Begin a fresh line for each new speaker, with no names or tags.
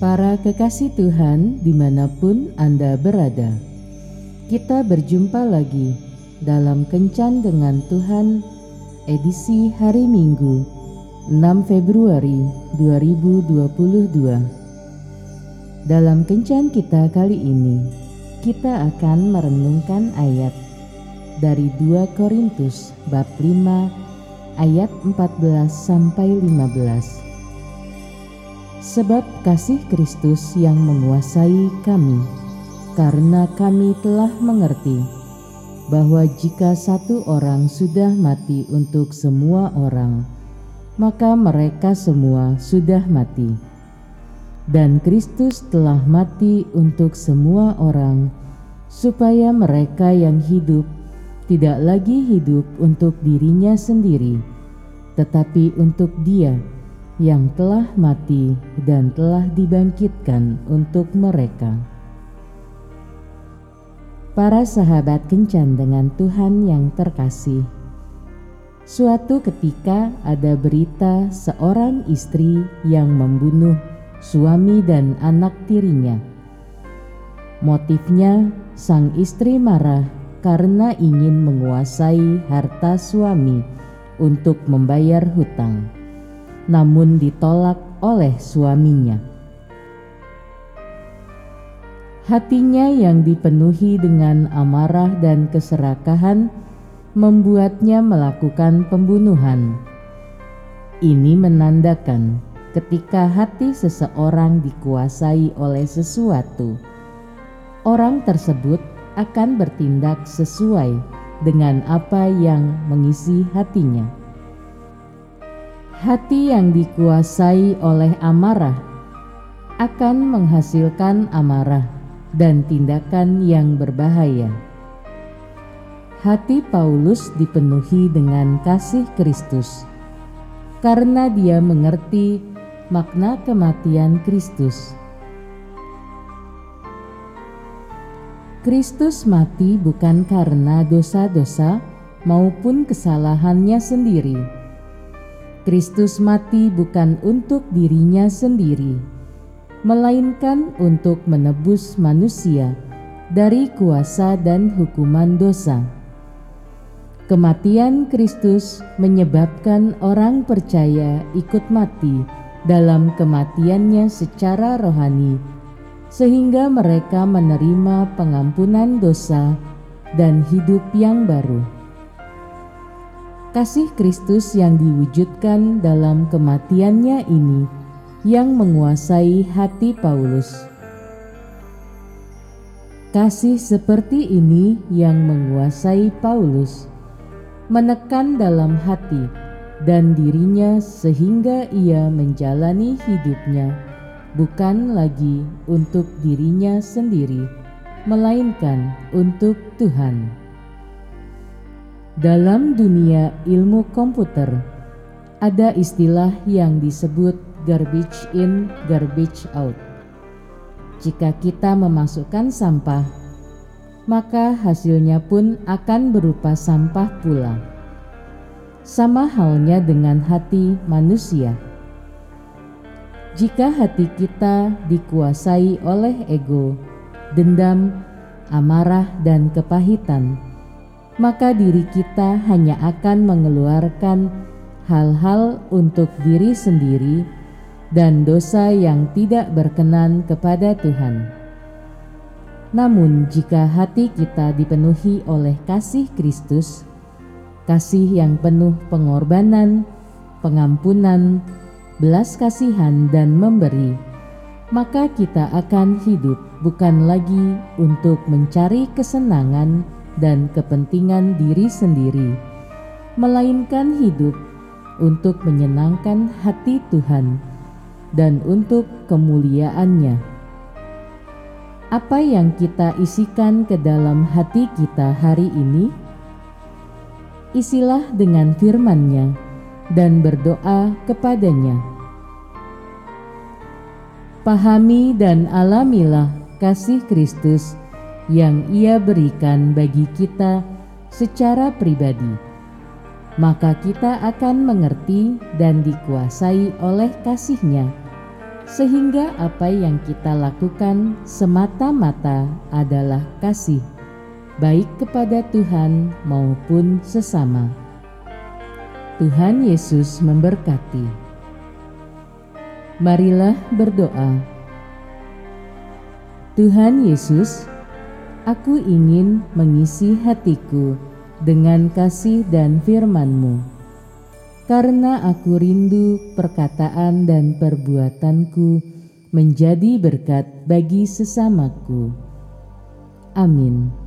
Para kekasih Tuhan, di mana pun Anda berada, kita berjumpa lagi dalam Kencan dengan Tuhan, edisi hari Minggu, 6 Februari 2022. Dalam Kencan kita kali ini, kita akan merenungkan ayat dari 2 Korintus bab 5 ayat 14 sampai 15 sebab kasih Kristus yang menguasai kami, karena kami telah mengerti bahwa jika satu orang sudah mati untuk semua orang, maka mereka semua sudah mati. Dan Kristus telah mati untuk semua orang, supaya mereka yang hidup tidak lagi hidup untuk dirinya sendiri, tetapi untuk Dia yang telah mati dan telah dibangkitkan untuk mereka. Para sahabat kencan dengan Tuhan yang terkasih, suatu ketika ada berita seorang istri yang membunuh suami dan anak tirinya. Motifnya, sang istri marah karena ingin menguasai harta suami untuk membayar hutang namun ditolak oleh suaminya. Hatinya yang dipenuhi dengan amarah dan keserakahan membuatnya melakukan pembunuhan. Ini menandakan ketika hati seseorang dikuasai oleh sesuatu, orang tersebut akan bertindak sesuai dengan apa yang mengisi hatinya. Hati yang dikuasai oleh amarah akan menghasilkan amarah dan tindakan yang berbahaya. Hati Paulus dipenuhi dengan kasih Kristus karena dia mengerti makna kematian Kristus. Kristus mati bukan karena dosa-dosa maupun kesalahannya sendiri Kristus mati bukan untuk dirinya sendiri, melainkan untuk menebus manusia dari kuasa dan hukuman dosa. Kematian Kristus menyebabkan orang percaya ikut mati dalam kematiannya secara rohani, sehingga mereka menerima pengampunan dosa dan hidup yang baru kasih Kristus yang diwujudkan dalam kematiannya ini yang menguasai hati Paulus. Kasih seperti ini yang menguasai Paulus, menekan dalam hati dan dirinya sehingga ia menjalani hidupnya bukan lagi untuk dirinya sendiri, melainkan untuk Tuhan. Dalam dunia ilmu komputer, ada istilah yang disebut garbage in, garbage out. Jika kita memasukkan sampah, maka hasilnya pun akan berupa sampah pula. Sama halnya dengan hati manusia. Jika hati kita dikuasai oleh ego, dendam, amarah, dan kepahitan, maka diri kita hanya akan mengeluarkan hal-hal untuk diri sendiri dan dosa yang tidak berkenan kepada Tuhan. Namun, jika hati kita dipenuhi oleh kasih Kristus, kasih yang penuh pengorbanan, pengampunan, belas kasihan, dan memberi, maka kita akan hidup bukan lagi untuk mencari kesenangan dan kepentingan diri sendiri, melainkan hidup untuk menyenangkan hati Tuhan dan untuk kemuliaannya. Apa yang kita isikan ke dalam hati kita hari ini? Isilah dengan firman-Nya dan berdoa kepadanya. Pahami dan alamilah kasih Kristus yang Ia berikan bagi kita secara pribadi, maka kita akan mengerti dan dikuasai oleh kasih-Nya, sehingga apa yang kita lakukan semata-mata adalah kasih, baik kepada Tuhan maupun sesama. Tuhan Yesus memberkati. Marilah berdoa. Tuhan Yesus, aku ingin mengisi hatiku dengan kasih dan firman-Mu. Karena aku rindu perkataan dan perbuatanku menjadi berkat bagi sesamaku. Amin.